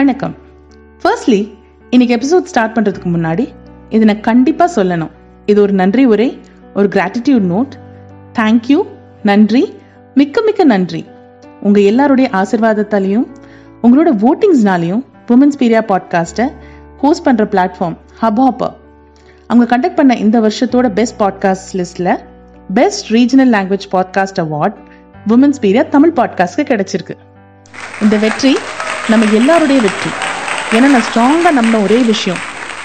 வணக்கம். ஃபர்ஸ்ட்லி இன்னைக்கு episode start பண்ணுறதுக்கு முன்னாடி இதை நான் கண்டிப்பாக சொல்லணும். இது ஒரு நன்றி உரை ஒரு கிராட்டிடியூட் நோட் தேங்க்யூ நன்றி மிக்க மிக்க நன்றி. உங்கள் எல்லாருடைய ஆசிர்வாதத்தாலையும் உங்களோட ஓட்டிங்ஸ்னாலையும் உமன்ஸ் பீரியா பாட்காஸ்ட்டை ஹோஸ்ட் பண்ணுற பிளாட்ஃபார்ம் ஹப் ஹாப்பர் அவங்க கண்டக்ட் பண்ண இந்த வருஷத்தோட பெஸ்ட் பாட்காஸ்ட் லிஸ்ட்டில் best regional language podcast award women's Periya Tamil பாட்காஸ்ட்க்கு கிடைச்சிருக்கு. இந்த வெற்றி நம்ம எல்லாருடைய வெற்றி. ஏன்னா நான் ஸ்ட்ராங்காக நம்பின ஒரே விஷயம்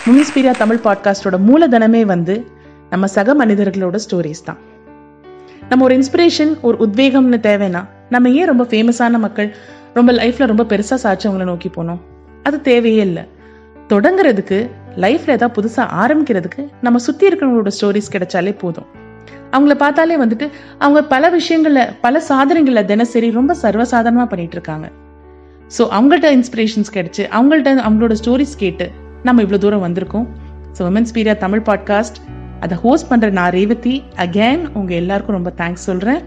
முனிஸ்பீரியா தமிழ் பாட்காஸ்டோட மூலதனமே வந்து நம்ம சக மனிதர்களோட ஸ்டோரிஸ் தான். நம்ம ஒரு இன்ஸ்பிரேஷன் ஒரு உத்வேகம்னு தேவைன்னா நம்ம ஏன் ரொம்ப ஃபேமஸான மக்கள் ரொம்ப லைஃப்பில் ரொம்ப பெருசாக சாச்சவங்களை நோக்கி போனோம்? அது தேவையே இல்லை. தொடங்குறதுக்கு லைஃப்பில் ஏதாவது புதுசாக ஆரம்பிக்கிறதுக்கு நம்ம சுற்றி இருக்கிறவங்களோட ஸ்டோரிஸ் கிடைச்சாலே போதும். அவங்கள பார்த்தாலே வந்துட்டு அவங்க பல விஷயங்களில் பல சாதனைகள்ல தினசரி ரொம்ப சர்வசாதாரணமாக பண்ணிட்டு இருக்காங்க. ஸோ அவங்கள்ட்ட இன்ஸ்பிரேஷன்ஸ் கிடைச்சு அவங்கள்ட்ட அவங்களோட ஸ்டோரிஸ் கேட்டு நம்ம இவ்வளோ தூரம் வந்திருக்கோம். So women's Periya Tamil podcast அதை ஹோஸ்ட் பண்ணுற நான் ரேவதி. அகேன் உங்கள் எல்லாருக்கும் ரொம்ப தேங்க்ஸ் சொல்கிறேன்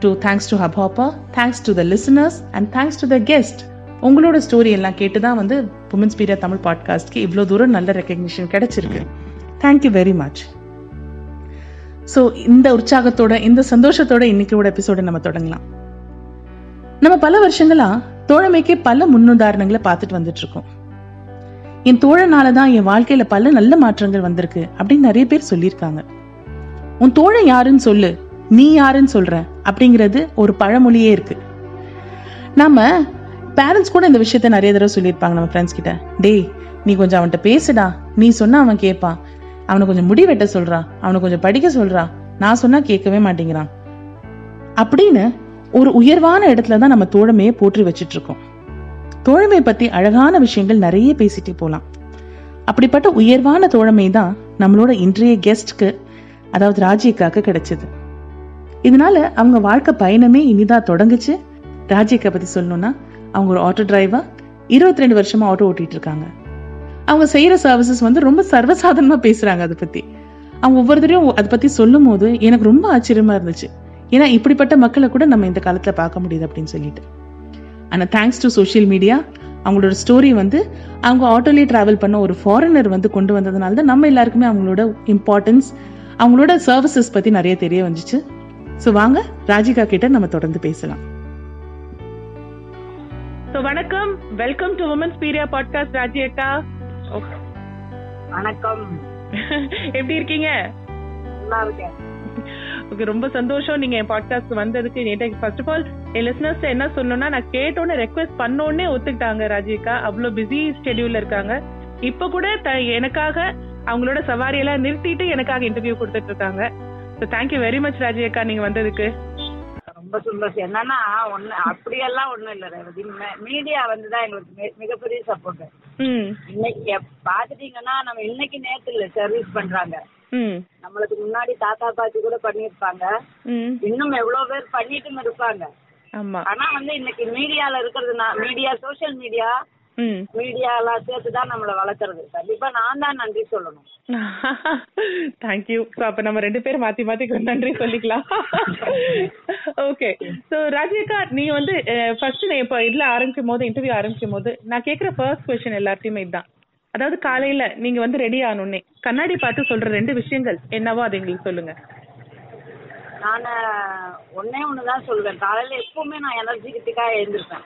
to thanks to Hubhopper thanks to the listeners and thanks to the guest உங்களோட ஸ்டோரி எல்லாம் கேட்டு தான் வந்து உமன்ஸ் பீரியா தமிழ் பாட்காஸ்ட்க்கு இவ்வளோ தூரம் நல்ல ரெக்கக்னிஷன் கிடைச்சிருக்கு. தேங்க்யூ வெரி மச் ஸோ இந்த உற்சாகத்தோட இந்த சந்தோஷத்தோட இன்னைக்கோட எபிசோட நம்ம தொடங்கலாம். நம்ம பல வருஷங்களா தோழமைக்கே பல முன்னுதாரணங்களை பார்த்துட்டு வந்துட்டு இருக்கோம் என் தோழனால தான் என் வாழ்க்கையில பல நல்ல மாற்றங்கள் வந்திருக்கு அப்படின்னு நிறைய பேர் சொல்லியிருக்காங்க. உன் தோழன் யாருன்னு சொல்லு நீ யாருன்னு சொல்ற அப்படிங்கிறது ஒரு பழமொழியே இருக்கு. நாம பேரண்ட்ஸ் கூட இந்த விஷயத்த நிறைய தடவை சொல்லியிருப்பாங்க நம்ம ஃப்ரெண்ட்ஸ் கிட்ட. டேய் நீ கொஞ்சம் அவன்கிட்ட பேசுடா. நீ சொன்னா அவன் கேட்பான். அவனை கொஞ்சம் முடி வெட்ட சொல்றான் அவனை கொஞ்சம் படிக்க சொல்றான் நான் சொன்னா கேட்கவே மாட்டேங்கிறான். அப்படின்னு ஒரு உயர்வான இடத்துல தான் நம்ம தோழமையை போற்றி வச்சிட்டு இருக்கோம் தோழமை பத்தி அழகான விஷயங்கள் நிறைய பேசிட்டு போலாம். அப்படிப்பட்ட உயர்வான தோழமை தான் நம்மளோட இன்றைய கெஸ்ட்க்கு அதாவது ராஜியக்காக்கு கிடைச்சது. இதனால அவங்க வாழ்க்கை பயணமே இனிதா தொடங்குச்சு. ராஜியக்கா பத்தி சொல்லணும்னா அவங்க ஒரு ஆட்டோ டிரைவர் இருபத்தி ரெண்டு வருஷமா ஆட்டோ ஓட்டிட்டு இருக்காங்க அவங்க செய்யற சர்வீசஸ் வந்து ரொம்ப சர்வசாதாரணமா பேசுறாங்க அதை பத்தி. அவங்க ஒவ்வொருத்தரையும் அதை பத்தி சொல்லும் போது எனக்கு ரொம்ப ஆச்சரியமா இருந்துச்சு. ஏன்னா இப்படிப்பட்ட மக்களை கூட நம்ம இந்த காலத்துல பார்க்க முடியுது அப்படின்னு சொல்லிட்டு. ஆனா தேங்க்ஸ் டு சோஷியல் மீடியா அவங்களோட ஸ்டோரி வந்து அவங்க ஆட்டோலேயே டிராவல் பண்ண ஒரு ஃபாரினர் வந்து கொண்டு வந்ததுனால தான் நம்ம எல்லாருக்குமே அவங்களோட இம்பார்ட்டன்ஸ் அவங்களோட சர்வீசஸ் பத்தி நிறைய தெரிய வந்துச்சு. ஸோ வாங்க ராஜிகா கிட்ட நம்ம தொடர்ந்து பேசலாம். ஸோ வணக்கம். Welcome to women's Periya podcast Raji அக்கா. வணக்கம். எப்படி இருக்கீங்க? நல்லா இருக்கேன். ஓகே ரொம்ப சந்தோஷம். நீங்க என் பாட்காஸ்ட் வந்ததுக்கு நேற்று ஃபர்ஸ்ட் ஆஃப் ஆல் என் லிசனர்ஸ் என்ன சொல்லணும்னா நான் கேட்டோன்னே ரெக்வெஸ்ட் பண்ணோடனே ஒத்துக்கிட்டாங்க ராஜிகா அவ்வளோ பிஸி ஸ்கெடியூல்ல இருக்காங்க. இப்போ கூட எனக்காக அவங்களோட சவாரியெல்லாம் நிறுத்திட்டு எனக்காக இன்டர்வியூ கொடுத்துட்டு இருக்காங்க. So thank you very much Raji அக்கா நீங்க வந்ததுக்கு. ரொம்ப சந்தோஷம். என்னன்னா ஒண்ணு அப்படியெல்லாம் ஒண்ணும் இல்ல ரேவதி. மீடியா வந்துதான் எங்களுக்கு மிகப்பெரிய சப்போர்ட் இன்னைக்கு பாத்துட்டீங்கன்னா நம்ம இன்னைக்கு நேத்து இல்ல சர்வீஸ் பண்றாங்க. நம்மளுக்கு முன்னாடி தாத்தா பாட்டி கூட பண்ணிருப்பாங்க இன்னும் எவ்வளவு பேர் பண்ணிட்டும் இருப்பாங்க. ஆனா வந்து இன்னைக்கு மீடியால இருக்கிறதுனா மீடியா சோஷியல் மீடியா மீடியா எல்லாம் சேர்த்து தான் நம்மள வளர்க்கறது. கண்டிப்பா நான் தான் நன்றி சொல்லணும். தேங்க்யூ ஸோ அப்ப நம்ம ரெண்டு பேரும் மாத்தி மாத்தி நன்றி சொல்லிக்கலாம். ஓகே ஸோ ராஜிகா நீங்க வந்து ஃபர்ஸ்ட் நான் இப்போ இதுல ஆரம்பிக்கும் போது இன்டர்வியூ ஆரம்பிக்கும் போது நான் கேட்குற ஃபர்ஸ்ட் கொஸ்டின் எல்லாத்தையுமே இதுதான் அதாவது காலையில நீங்க வந்து ரெடி ஆனோடனே கண்ணாடி பார்த்து சொல்ற ரெண்டு விஷயங்கள் என்னவோ அதை எங்களுக்கு சொல்லுங்க. நான் ஒன்னே ஒண்ணுதான் சொல்லுவேன். காலையில எப்பவுமே நான் எனர்ஜிட்டிக்கா எழுந்திருப்பேன்.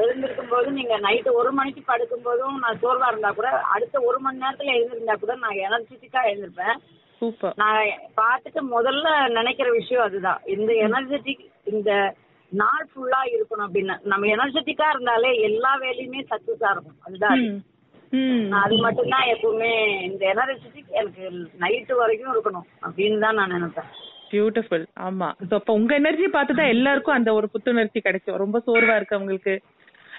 எழுந்திருக்கும் போது நீங்க நைட்டு ஒரு மணிக்கு படுக்கும் போதும் நான் சோர்வா இருந்தா கூட அடுத்த ஒரு மணி நேரத்துல எழுந்திருந்தா கூட நான் எனர்ஜெட்டிக்கா எழுந்திருப்பேன். நான் பார்த்துட்டு முதல்ல நினைக்கிற விஷயம் அதுதான். இந்த எனர்ஜெட்டிக் இந்த நாள் ஃபுல்லா இருக்கணும் அப்படின்னு. நம்ம எனர்ஜெட்டிக்கா இருந்தாலே எல்லா வேலையுமே சக்சஸா இருக்கும். அதுதான். அது. ம். ம் நான் அது மட்டும்தான் எப்பவுமே. இந்த எனர்ஜெட்டிக் எனக்கு நைட்டு வரைக்கும் இருக்கணும் அப்படின்னு தான் நான் நினைப்பேன். பியூட்டிஃபுல் ஆமா. சோ அப்ப உங்க எனர்ஜி பார்த்து தான் எல்லாருக்கும் அந்த ஒரு புத்துணர்ச்சி கிடைக்கும். ரொம்ப சோர்வா இருக்கவங்களுக்கு.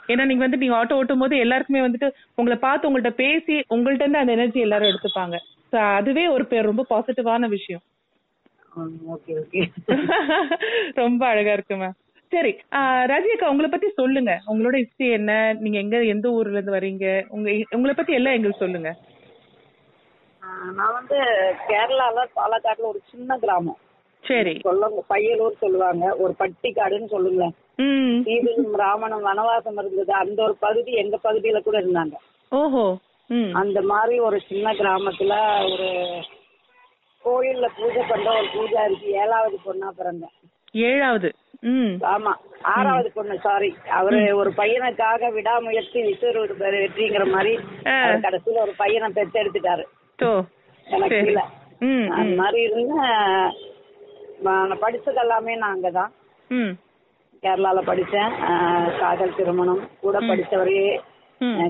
ஏன்னா நீங்க வந்து நீங்க ஆட்டோ ஓட்டும் போது எல்லாருக்குமே வந்துட்டு உங்களை பார்த்து உங்கள்ட்ட பேசி உங்கள்ட்ட இருந்து அந்த எனர்ஜி எல்லாரும் எடுத்துப்பாங்க. சோ அதுவே ஒரு பேர் ரொம்ப பாசிட்டிவான விஷயம். ரொம்ப அழகா இருக்கு மேம் சரி ரஜிகா உங்களை பத்தி சொல்லுங்க. உங்களோட ஹிஸ்டரி என்ன? நீங்க எங்க எந்த ஊர்ல இருந்து வரீங்க உங்க உங்களை பத்தி எல்லாம் எங்களுக்கு சொல்லுங்க. நான் வந்து கேரளால பாலக்காட்டுல ஒரு சின்ன கிராமம். சரி. சொல்லுங்க பையலூர் சொல்லுவாங்க. ஒரு பட்டிக்காடுன்னு சொல்லுங்களேன் சீதையும் ராமனும் வனவாசம் இருந்தது. அந்த ஒரு பகுதி எங்க பகுதியில கூட இருந்தாங்க. ஓஹோ. அந்த மாதிரி ஒரு சின்ன கிராமத்துல ஒரு கோயில்ல பூஜை பண்ற ஒரு பூஜாரிக்கு ஏழாவது பொண்ணா பிறந்தேன். ஏழாவது. ஆமா ஆறாவது பொண்ணு சாரி அவரு ஒரு பையனுக்காக விடாமுயற்சி பெரு- வெற்றிங்கிற மாதிரி கடைசியில ஒரு பையனை பெத்து எடுத்துட்டாரு எனக்கு இல்ல. அந்த மாதிரி இருந்த படிச்சது எல்லாமே நான் அங்கதான். கேரளால படிச்சேன். காதல் திருமணம் கூட படிச்சவரையே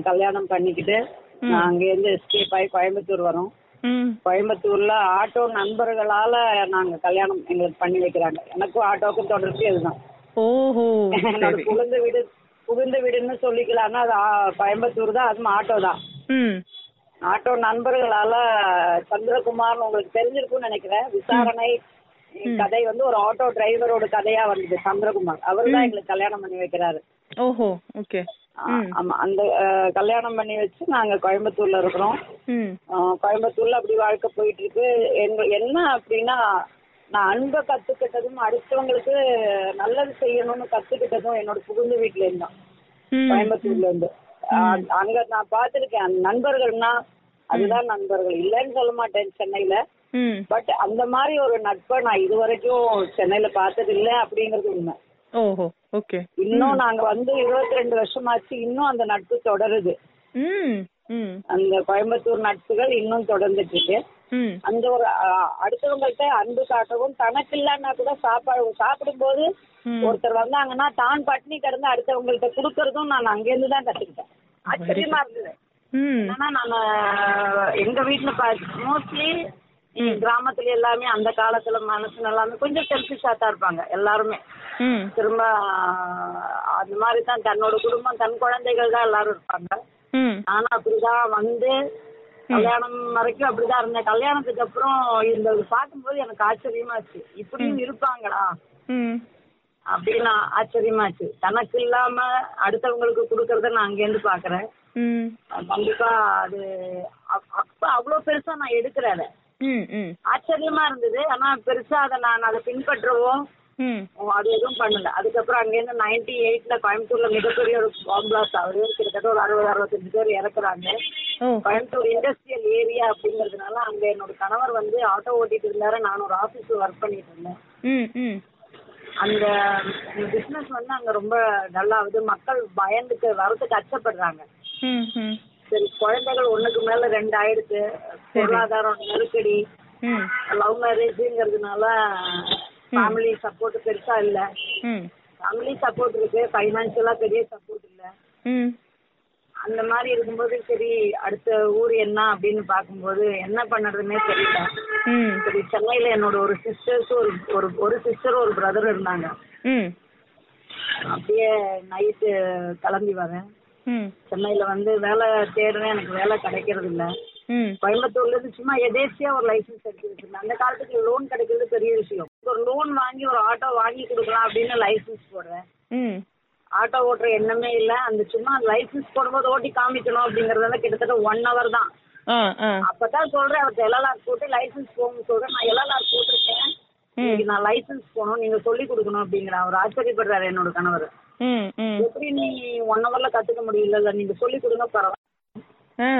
கல்யாணம் பண்ணிக்கிட்டு நான் அங்கேருந்து எஸ்கேப் ஆகி கோயம்புத்தூர் வரோம். கோயம்புத்தூர்ல ஆட்டோ நண்பர்களால நாங்க கல்யாணம் எங்களுக்கு பண்ணி வைக்கிறாங்க. எனக்கும் ஆட்டோவுக்கும் தொடர்ச்சி அதுதான் ஓஹோ. புகுந்த வீடு புகுந்த வீடுன்னு சொல்லிக்கலாம்னா அது கோயம்புத்தூர் தான் அதுவும் ஆட்டோ தான். ஆட்டோ நண்பர்களால சந்திரகுமார்னு உங்களுக்கு தெரிஞ்சிருக்கும்னு நினைக்கிறேன். விசாரணை கதை வந்து ஒரு ஆட்டோ டிரைவரோட கதையா வந்தது சந்திரகுமார். அவர் தான் எங்களுக்கு கல்யாணம் பண்ணி வைக்கிறாரு. ஓஹோ ஓகே. ஆமா. அந்த கல்யாணம் பண்ணி வச்சு நாங்க கோயம்புத்தூர்ல இருக்கிறோம். கோயம்புத்தூர்ல அப்படி வாழ்க்கை போயிட்டு இருக்கு எங்க என்ன அப்படின்னா நான் அன்பை கத்துக்கிட்டதும் அடுத்தவங்களுக்கு நல்லது செய்யணும்னு கத்துக்கிட்டதும் என்னோட புகுந்த வீட்டுல இருந்தான் கோயம்புத்தூர்ல இருந்து. அங்க நான் பார்த்திருக்கேன். நண்பர்கள்னா அதுதான் நண்பர்கள். இல்லைன்னு சொல்ல மாட்டேன் சென்னையில. பட் அந்த மாதிரி ஒரு நட்பை நான் இது வரைக்கும் சென்னையில பார்த்தது இல்ல அப்படிங்கிறது உண்மை. ஓஹோ ஓகே. இன்னும் நாங்க வந்து இருபத்தி ரெண்டு வருஷமாச்சு இன்னும் அந்த நட்பு தொடருது. அந்த கோயம்புத்தூர் நட்புகள் இன்னும் தொடர்ந்துட்டு இருக்கு அந்த ஒரு அடுத்தவங்கள்ட்ட அன்பு காட்டவும் தனக்கு இல்லைன்னா கூட சாப்பாடு சாப்பிடும்போது ம். ஒருத்தர் வந்தாங்கன்னா தான் பட்னி கிடந்து அடுத்தவங்கள்ட்ட கொடுக்கறதும் நான் அங்கேருந்து தான் கத்துக்கிட்டேன். ஆச்சரியமா இருந்தது. ம். ஏன்னா நான் எங்க வீட்டுல மோஸ்ட்லி கிராமத்துல எல்லாமே அந்த காலத்துல மனுஷன் எல்லாமே கொஞ்சம் செல்ஃபிஷா தான் இருப்பாங்க எல்லாருமே. திரும்ப அந்த மாதிரி தான் தன்னோட குடும்பம் தன் குழந்தைகள் தான் எல்லாரும் இருப்பாங்க. ஆனா அப்படிதான் வந்து கல்யாணம் வரைக்கும் அப்படிதான் இருந்தேன். கல்யாணத்துக்கு அப்புறம் இந்த பார்க்கும்போது எனக்கு ஆச்சரியமாச்சு. இப்படியும் இருப்பாங்களா? அப்படின்னு ஆச்சரியமாச்சு. தனக்கு இல்லாம அடுத்தவங்களுக்கு கொடுக்கறத நான் அங்கேருந்து பாக்குறேன் ம். கண்டிப்பா அது அப்- அப்ப அவ்வளவு பெருசா நான் ம் ஆச்சரியமா இருந்தது. ஆனா பெருசா அதை நான் அதை பின்பற்றவும் அது எதுவும் பண்ணல. அதுக்கப்புறம் அங்கேருந்து நைன்டி எயிட்ல கோயம்புத்தூர்ல மிகப்பெரிய ஒரு பாம் பிளாஸ்ட் ஆகுது கிட்டத்தட்ட ஒரு அறுபது அறுபத்தஞ்சு பேர் இறக்குறாங்க. கோயம்புத்தூர் இண்டஸ்ட்ரியல் ஏரியா அப்படிங்கறதுனால அங்க என்னோட கணவர் வந்து ஆட்டோ ஓட்டிட்டு இருந்தாரு. நான் ஒரு ஆபீஸ்ல ஒர்க் பண்ணிட்டு இருந்தேன். அந்த பிசினஸ் வந்து அங்க ரொம்ப நல்லாவது மக்கள் பயந்துக்கு வரதுக்கு அச்சப்படுறாங்க. சரி குழந்தைகள் ஒண்ணுக்கு மேல ரெண்டு ஆயிடுச்சு பொருளாதாரம் நெருக்கடி. லவ் மேரேஜ்ங்கிறதுனால ஃபேமிலி சப்போர்ட் பெருசா இல்ல. ஃபேமிலி சப்போர்ட் இருக்கு. ஃபைனான்சியலா பெரிய சப்போர்ட் இல்ல. அந்த மாதிரி இருக்கும்போது சரி அடுத்த ஊர் என்ன அப்படின்னு பார்க்கும்போது என்ன பண்ணுறதுன்னே தெரியல. சரி சென்னையில என்னோட ஒரு சிஸ்டர்ஸ் ஒரு ஒரு சிஸ்டர் ஒரு பிரதர் இருந்தாங்க. அப்படியே நைட்டு கிளம்பி வரேன். சென்னையில வந்து வேலை தேடுறேன் எனக்கு வேலை கிடைக்கிறது இல்ல. கோயம்புத்தூர்ல இருந்து சும்மா எதேச்சியா ஒரு லைசன்ஸ் எடுத்து வச்சிருந்தேன் அந்த காலத்துக்கு லோன் கிடைக்கிறது பெரிய விஷயம். ஒரு லோன் வாங்கி ஒரு ஆட்டோ வாங்கி கொடுக்கலாம் அப்படின்னு லைசன்ஸ் போடுறேன். ஆட்டோ ஓட்டுற எண்ணமே இல்ல. அந்த சும்மா லைசன்ஸ் போடும்போது ஓட்டி காமிக்கணும் அப்படிங்கறதால கிட்டத்தட்ட ஒன் ஹவர் தான். அப்பதான் சொல்றேன் அவர்கிட்ட எல்எல்ஆர் போட்டு லைசன்ஸ் போகணும்னு சொல்றேன். நான் எல்எல்ஆர் போட்டிருக்கேன். இன்னைக்கு நான் லைசன்ஸ் போகணும் நீங்க சொல்லி கொடுக்கணும் அப்படிங்கிற அவர் ஆச்சரியப்படுறாரு என்னோட கணவர். எப்படி நீ ஒன் ஹவர்ல கத்துக்க முடியல? நீங்க சொல்லி கொடுங்க பரவாயில்ல.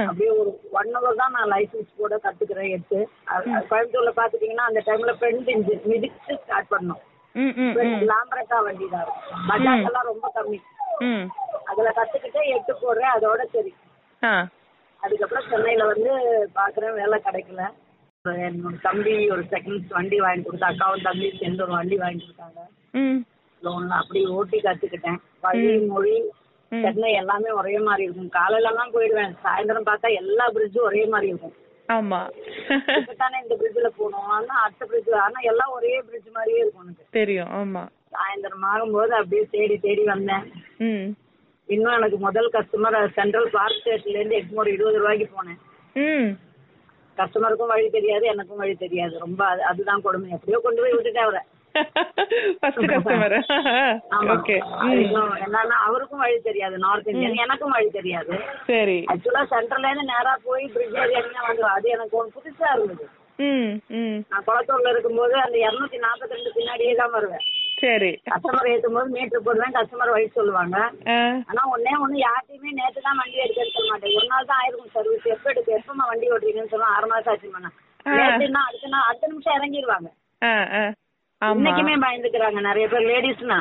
அப்படியே ஒரு ஒன் ஹவர் தான் நான் லைசன்ஸ் போட கத்துக்கிறேன் எடுத்து. கோயம்புத்தூர்ல பாத்துட்டீங்கன்னா அந்த டைம்ல ஃப்ரண்ட் இன்ஜின் மிதிச்சு ஸ்டார்ட் பண்ணோம் லாம்பரக்கா வண்டி தான். பஜாஜ் எல்லாம் ரொம்ப கம்மி. அதுல கத்துக்கிட்டு எட்டு போடுறேன் அதோட சரி. அதுக்கப்புறம் சென்னையில வந்து பாக்குறேன் வேலை கிடைக்கல. என்னோட தம்பி ஒரு செகண்ட்ஸ் வண்டி வாங்கி கொடுத்தா அக்காவும் தம்பி சேர்ந்து ஒரு வண்டி வாங்கி கொடுத்தாங்க. லோன்ல அப்படி ஓட்டி கத்துக்கிட்டேன். வழி மொழி. சென்னை எல்லாமே ஒரே மாதிரி இருக்கும். காலையில எல்லாம் போயிடுவேன். சாயந்தரம் பார்த்தா எல்லா பிரிட்ஜும் ஒரே மாதிரி இருக்கும். ஆமா. இப்பதானே இந்த பிரிட்ஜ்ல போனோம் ஆனா அடுத்த பிரிட்ஜ் ஆனா எல்லாம் ஒரே பிரிட்ஜ் மாதிரியே இருக்கும் எனக்கு. தெரியும். ஆமா. சாயந்தரம் ஆகும்போது அப்படியே தேடி தேடி வந்தேன். இன்னும் எனக்கு முதல் கஸ்டமர் சென்ட்ரல் பார்க் ஸ்டேட்ல இருந்து எட்மோர் இருபது ரூபாய்க்கு போனேன். கஸ்டமருக்கும் வழி தெரியாது எனக்கும் வழி தெரியாது. ரொம்ப அது- அதுதான் கொடுமை. எப்படியோ கொண்டு போய் விட்டுட்டேன் அவரை. என்னன்னா அவருக்கும் வழி தெரியாது. நார்த் இந்தியன் எனக்கும் வழி தெரியாது. சரி. ஆக்சுவலா சென்ட்ரல்ல இருந்து நேரா போய் பிரிட்ஜ் ஏரியா வந்து அது எனக்கு புதுசா இருந்தது. நான் குளத்தூர்ல இருக்கும்போது அந்த இருநூத்தி நாற்பத்தி ரெண்டு பின்னாடியே தான் வருவேன். சரி. கஸ்டமர் ஏத்தும் போது மீட்டர் போடுவேன் கஸ்டமர் வழி சொல்லுவாங்க ஆனா ஒன்னே ஒண்ணு யார்ட்டையுமே நேத்து தான் வண்டி எடுக்க சொல்ல மாட்டேன் ஒரு நாள் தான் ஆயிருக்கும் சர்வீஸ் எப்ப எடுக்க எப்பமா வண்டி ஓட்டுறீங்கன்னு சொல்லுவாங்க ஆறு மாசம் ஆச்சு பண்ண ஆ. நேத்துன்னா அடுத்த நாள் அடுத்த நிமிஷம் இறங்கிடுவாங்க இன்னைக்குமே பயந்துக்கிறாங்க. நிறைய பேர் லேடிஸ்னா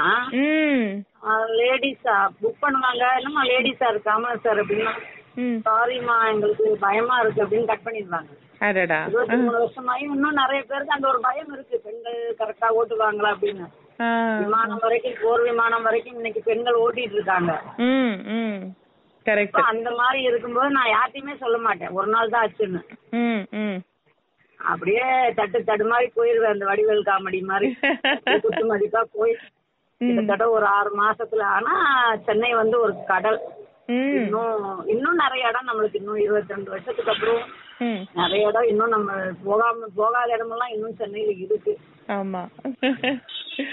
லேடிஸா புக் பண்ணுவாங்க. என்னமா லேடிஸா இருக்காம சார் அப்படின்னா ம். சாரிம்மா எங்களுக்கு பயமா இருக்கு அப்படின்னு கட் பண்ணிடுவாங்க. இருபத்தி மூணு வருஷமாயும் இன்னும் நிறைய பேருக்கு அந்த ஒரு பயம் இருக்கு. பெண்கள் கரெக்டா ஓட்டுவாங்களா அப்படின்னு. விமானம் வரைக்கும் போர் விமானம் வரைக்கும் இன்னைக்கு பெண்கள் ஓட்டிட்டு இருக்காங்க. கரெக்ட் அந்த மாதிரி இருக்கும்போது நான் யார்ட்டையுமே சொல்ல மாட்டேன். ஒரு நாள் தான் ஆச்சுன்னு. அப்படியே தட்டு தடு மாதிரி போயிருவேன் அந்த வடிவேல் காமெடி மாதிரி. குத்து மதிப்பா போய் கிட்டத்தட்ட ஒரு ஆறு மாசத்துல. ஆனா சென்னை வந்து ஒரு கடல். இன்னும் இன்னும் நிறைய இடம் நம்மளுக்கு இன்னும் இருபத்தி ரெண்டு வருஷத்துக்கு அப்புறம் நிறைய இடம் இன்னும் நம்ம போகாம போகாத இடமெல்லாம் இன்னும் சென்னையில இருக்கு. ஆமா.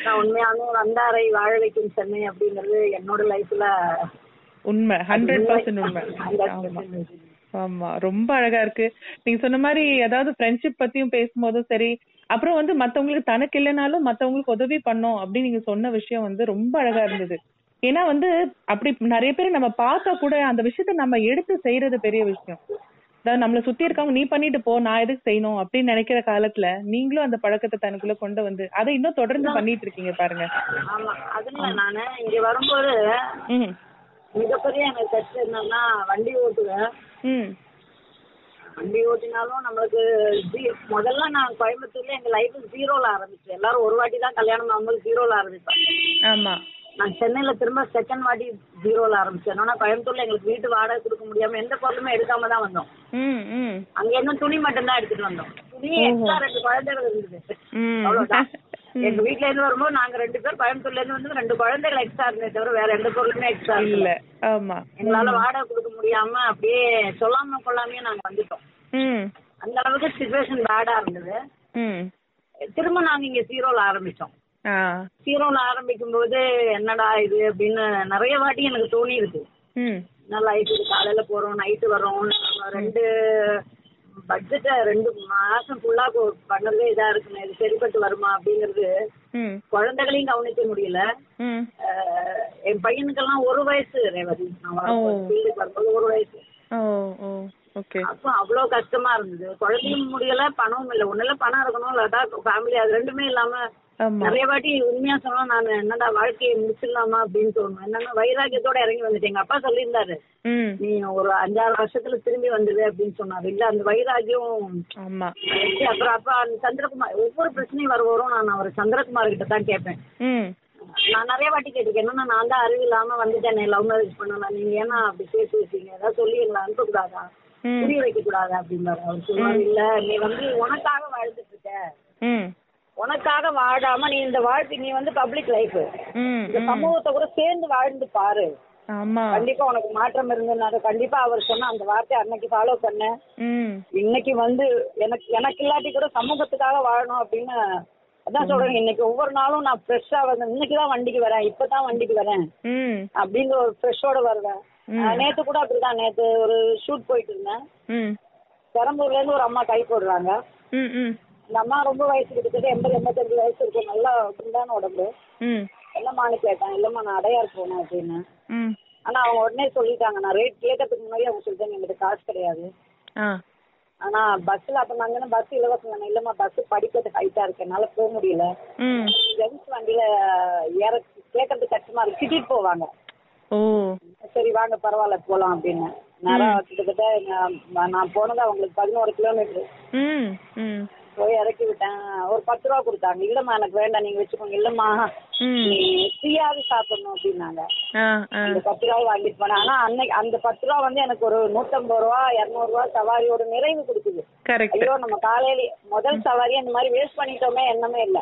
நான் உண்மையாலுமே வந்தாரை வாழ வைக்கும் சென்னை அப்படிங்கிறது என்னோட லைஃப்ல உண்மை. ஹண்ட்ரட் பர்சன்ட் உண்மை. ஆமா. ஆமா. ரொம்ப அழகா இருக்கு. நீங்க சொன்ன மாதிரி அதாவது ஃப்ரெண்ட்ஷிப் பத்தியும் பேசும்போதும் சரி அப்புறம் வந்து மத்தவங்களுக்கு தனக்கு இல்லைனாலும் மத்தவங்களுக்கு உதவி பண்ணோம் அப்படின்னு நீங்க சொன்ன விஷயம் வந்து ரொம்ப அழகா இருந்தது. ஏன்னா வந்து அப்படி நிறைய பேர் நம்ம பார்த்தா கூட அந்த விஷயத்த நம்ம எடுத்து செய்யறது பெரிய விஷயம். அதாவது நம்மள சுத்தி இருக்கவங்க நீ பண்ணிட்டு போ நான் எதுக்கு செய்யணும்? அப்படின்னு நினைக்கிற காலத்துல நீங்களும் அந்த பழக்கத்தை தனக்குள்ள கொண்டு வந்து அதை இன்னும் தொடர்ந்து பண்ணிட்டு இருக்கீங்க பாருங்க. ஆமா. அதுல நானு இங்க வரும்போது மிகப்பெரிய எனக்கு கஷ்டம் என்னன்னா வண்டி ஓட்டுவேன் வண்டி ஓட்டினாலும் நம்மளுக்கு முதல்ல நான் கோயம்புத்தூர்ல எங்க லைஃப் ஜீரோல ஆரம்பிச்சேன். எல்லாரும் ஒரு வாட்டி தான் கல்யாணம் ஆகும்போது ஜீரோல ஆரம்பிப்பாங்க. ஆமா. நான் சென்னையில திரும்ப செகண்ட் வாட்டி ஜீரோல ஆரம்பிச்சேன். ஏன்னா கோயம்புத்தூர்ல எங்களுக்கு வீட்டு வாடகை கொடுக்க முடியாம எந்த பொருளுமே எடுக்காம தான் வந்தோம். அங்க என்ன துணி மட்டும் தான் எடுத்துட்டு வந்தோம். துணி எக்ஸ்ட்ரா ரெண்டு குழந்தைகள் இருந்தது. அவ்வளவுதான். எங்க வீட்ல இருந்து வரும்போது நாங்க ரெண்டு பேர் கோயம்புத்தூர்ல இருந்து வந்து ரெண்டு குழந்தைகள் எக்ஸ்ட்ரா இருந்தே தவிர வேற எந்த பொருளுமே எக்ஸ்ட்ரா இல்ல. ஆமா. எங்களால வாடகை கொடுக்க முடியாம அப்படியே சொல்லாம கொள்ளாமே நாங்க வந்துட்டோம். அந்த அளவுக்கு சுச்சுவேஷன் பேடா இருந்தது. திரும்ப நாங்க இங்க ஜீரோல ஆரம்பிச்சோம். ஜீரோல ஆரம்பிக்கும் போது என்னடா இது அப்படின்னு நிறைய வாட்டி எனக்கு தோணி இருக்கு நல்லா இது? காலையில போறோம் நைட்டு வரோம் ரெண்டு பட்ஜெட்டை ரெண்டு மாசம் ஃபுல்லா பண்ணதே இதா இருக்குமே. இது சரிப்பட்டு வருமா அப்படிங்கிறது குழந்தைகளையும் கவனிக்க முடியல. என் பையனுக்கெல்லாம் ஒரு வயசு ரேவதி. வரும்போது ஒரு வயசு. அப்போ அவ்வளவு கஷ்டமா இருந்தது. குழந்தையும் முடியல பணமும் இல்ல. ஒண்ணுல பணம் இருக்கணும் இல்லாட்டா ஃபேமிலி அது ரெண்டுமே இல்லாம நிறைய வாட்டி உண்மையா சொன்னா நான் என்னடா வாழ்க்கையை முடிச்சிடலாமா? அப்படின்னு தோணும். என்னன்னா வைராக்கியத்தோட இறங்கி வந்துட்டேன். எங்க அப்பா சொல்லியிருந்தாரு நீ ஒரு அஞ்சாறு வருஷத்துல திரும்பி வந்துடு அப்படின்னு சொன்னாரு. இல்ல அந்த வைராக்கியம் வச்சு அப்புறம் அப்ப சந்திரகுமார் ஒவ்வொரு பிரச்சனையும் வர வரும். நான் அவர் சந்திரகுமார் கிட்ட தான் கேட்பேன். நான் நிறைய வாட்டி கேட்டிருக்கேன். என்னன்னா நான் தான் அறிவு இல்லாம வந்துட்டேன். லவ் மேரேஜ் பண்ணலாம் நீங்க ஏன்னா அப்படி பேசி வச்சீங்க. ஏதாவது சொல்லி எங்களை அனுப்பக்கூடாதா? புரிய வைக்க கூடாதா அப்படிம்பாரு. அவர் சொல்லுவாரு இல்ல நீ வந்து உனக்காக வாழ்ந்துட்டு இருக்க. உனக்காக வாழாம நீ இந்த வாழ்க்கை நீ வந்து பப்ளிக் லைஃப் இந்த சமூகத்தை கூட சேர்ந்து வாழ்ந்து பாரு. கண்டிப்பா உனக்கு மாற்றம் இருந்ததுனால கண்டிப்பா அவர் சொன்ன அந்த வார்த்தையை அன்னைக்கு ஃபாலோ பண்ணேன் ம். இன்னைக்கு வந்து எனக்கு எனக்கு இல்லாட்டி கூட சமூகத்துக்காக வாழணும் அப்படின்னு அதான் சொல்றேன். இன்னைக்கு ஒவ்வொரு நாளும் நான் ஃப்ரெஷ்ஷா வந்து இன்னைக்கு தான் வண்டிக்கு வரேன் இப்பதான் வண்டிக்கு வரேன் அப்படிங்கிற ஒரு ஃப்ரெஷ்ஷோட வருவேன். நேத்து கூட அப்படிதான் நேத்து ஒரு ஷூட் போயிட்டு இருந்தேன். பெரம்பூர்ல இருந்து ஒரு அம்மா கை போடுறாங்க. அந்த அம்மா ரொம்ப வயசு கிட்டத்தட்ட எண்பது எண்பத்தஞ்சு வயசு இருக்கும். நல்லா குண்டான உடம்பு. இல்லம்மான்னு கேட்டேன். இல்லம்மா நான் அடையார் போனேன் அப்படின்னு. ஆனா அவங்க உடனே சொல்லிட்டாங்க. நான் ரேட் கேட்கறதுக்கு முன்னாடி அவங்க சொல்லிட்டாங்க எங்கிட்ட காசு கிடையாது. ஆனா பஸ்ல அப்ப நாங்க பஸ் இலவசம் இல்லம்மா பஸ் படிக்கிறது ஹைட்டா இருக்கு. என்னால போக முடியல. ஜென்ஸ் வண்டியில ஏற கேட்கறதுக்கு கஷ்டமா இருக்கு. திட்டிட்டு போவாங்க. சரி வாங்க பரவாயில்ல போலாம் அப்படின்னு. நேரம் கிட்டத்தட்ட நான் போனது அவங்களுக்கு பதினோரு கிலோமீட்டர் போய் இறக்கி விட்டேன். ஒரு பத்து ரூபா கொடுத்தாங்க. இல்லம்மா எனக்கு வேண்டாம் நீங்க வச்சுக்கோங்க. இல்லம்மா ஃப்ரீயாவே சாப்பிடணும் அப்படின்னாங்க. அந்த பத்து ரூபா வாங்கிட்டு போனேன். ஆனா அன்னைக்கு அந்த பத்து ரூபா வந்து எனக்கு ஒரு நூத்தம்பது ரூபா இருநூறு ரூபா சவாரியோட நிறைவு கொடுக்குது. ஐயோ நம்ம காலையில முதல் சவாரி அந்த மாதிரி வேஸ்ட் பண்ணிட்டோமே எண்ணமே இல்ல.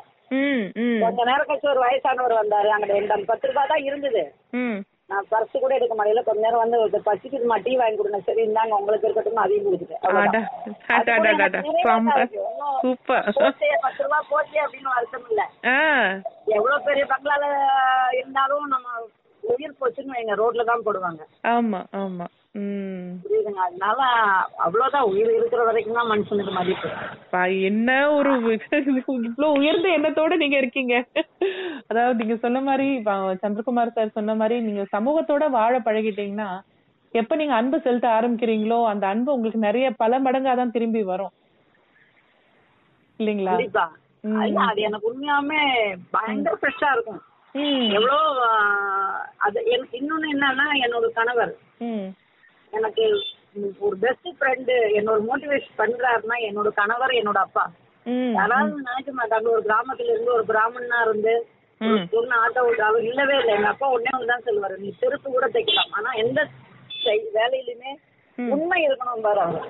கொஞ்ச நேரம் கழிச்சு ஒரு வயசானவர் வந்தாரு. அங்க அந்த பத்து ரூபாய் தான் இருந்தது. நான் பர்ஸ் கூட எடுக்க முடியல கொஞ்ச நேரம் வந்து ஒரு பசிக்குதுமா டீ வாங்கி கொடுங்க. சரி இந்தாங்க உங்களுக்கு இருக்கட்டும் அதையும் கொடுத்துட்டேன் பத்து ரூபா போச்சே அப்படின்னு வருத்தம் இல்ல. எவ்வளவு பெரிய பங்களால இருந்தாலும் நம்ம உயிர் போச்சுன்னு வைங்க ரோட்ல தான் போடுவாங்க. ஆமா ஆமா. புரியுதுங்க? அதனால அவ்வளவுதான் உயிர் இருக்கிற வரைக்கும் தான் மனுஷனுக்கு மதிப்பு. பா, என்ன ஒரு இவ்வளவு உயர்ந்த எண்ணத்தோட நீங்க இருக்கீங்க. அதாவது நீங்க சொன்ன மாதிரி சந்திரகுமார் சார் சொன்ன மாதிரி நீங்க சமூகத்தோட வாழ பழகிட்டீங்கன்னா எப்ப நீங்க அன்பு செலுத்த ஆரம்பிக்கிறீங்களோ அந்த அன்பு உங்களுக்கு நிறைய பல மடங்கா தான் திரும்பி வரும். இல்லீங்களா? அது எனக்கு உண்மையாவே பயங்கர ஃப்ரெஷ்ஷா இருக்கும். எவ்வளோ அது எனக்கு இன்னொன்னு என்னன்னா என்னோட கணவர். எனக்கு ஒரு பெஸ்ட் ஃப்ரெண்டு என்னோட மோட்டிவேட் பண்றாருன்னா என்னோட கணவர் என்னோட அப்பா. யாராவது நினைக்க மாட்டாங்க. ஒரு கிராமத்துல இருந்து ஒரு பிராமணனா இருந்து ஒரு ஆட்டோ அவர் இல்லவே இல்லை. எங்க அப்பா ஒன்னே ஒன்று தான் சொல்லுவாரு. நீ செருப்பு கூட தைக்கலாம். ஆனா எந்த வேலையிலுமே. உண்மை இருக்கணும் பாரு அவர்.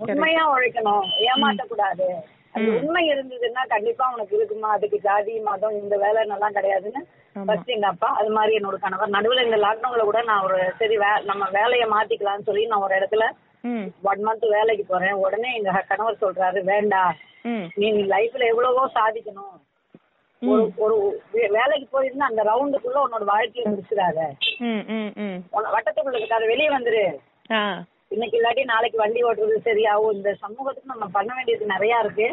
உண்மையா உழைக்கணும். ஏமாற்றக்கூடாது அது உண்மை இருந்ததுன்னா கண்டிப்பா உனக்கு இருக்குமா? அதுக்கு ஜாதி மதம் இந்த வேலைன்னெல்லாம் கிடையாதுன்னு ஆமா. ஃபர்ஸ்ட் எங்க அப்பா அது மாதிரி என்னோட கணவர். நடுவுல இந்த லாக்டவுன்ல கூட நான் ஒரு சரி நம்ம வேலையை மாத்திக்கலாம்னு சொல்லி நான் ஒரு இடத்துல ஒன் மந்த் வேலைக்கு போறேன். உடனே எங்க கணவர் சொல்றாரு வேண்டாம் ம். நீ லைஃப்ல எவ்வளவோ சாதிக்கணும். ஒரு ஒரு வேலைக்கு போயிருந்தா அந்த ரவுண்டுக்குள்ள உன்னோட வாழ்க்கையை முடிச்சிடாத. வட்டத்துக்குள்ள இருக்காது. வெளியே வந்துரு. இன்னைக்கு இல்லாட்டி நாளைக்கு வண்டி ஓட்டுறது சரியாகும் இந்த சமூகத்துக்கு நம்ம பண்ண வேண்டியது நிறைய இருக்கு.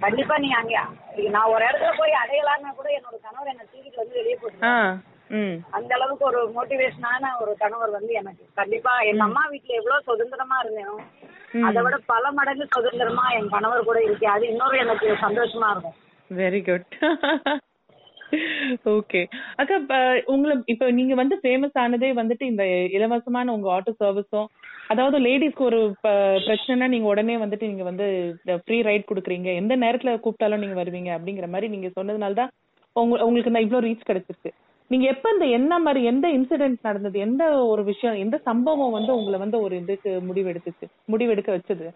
கண்டிப்பா நீ அங்க நான் ஒரு இடத்துல போய் அடையலாம்னா கூட என்னோட கணவர் என்ன தூக்கிட்டு வந்து வெளியே போட்டு அந்த அளவுக்கு ஒரு மோட்டிவேஷனான ஒரு கணவர் வந்து எனக்கு. கண்டிப்பா எங்க அம்மா வீட்டுல எவ்வளவு சுதந்திரமா இருந்தேனோ ம். அதை விட பல மடங்கு சுதந்திரமா என் கணவர் கூட இருக்கு. அது இன்னொரு எனக்கு சந்தோஷமா இருக்கும். வெரி குட் ஓகே அக்கா இப்ப உங்களை இப்ப நீங்க வந்து ஃபேமஸ் ஆனதே வந்துட்டு இந்த இலவசமான உங்க ஆட்டோ சர்வீஸும் அதாவது லேடிஸ்க்கு ஒரு ப- பிரச்சனைனா நீங்க உடனே வந்துட்டு நீங்க வந்து ஃப்ரீ ரைட் கொடுக்குறீங்க. எந்த நேரத்துல கூப்பிட்டாலும் நீங்க வருவீங்க அப்படிங்கிற மாதிரி நீங்க சொன்னதுனால தான் உங்க உங்களுக்கு இந்த இவ்ளோ ரீச் கிடைச்சிருக்கு. நீங்க எப்ப இந்த என்ன மாதிரி எந்த இன்சிடென்ட் நடந்தது எந்த ஒரு விஷயம் எந்த சம்பவம் வந்து உங்களை வந்து ஒரு இதுக்கு முடிவெடுத்துச்சு முடிவெடுக்க வச்சது?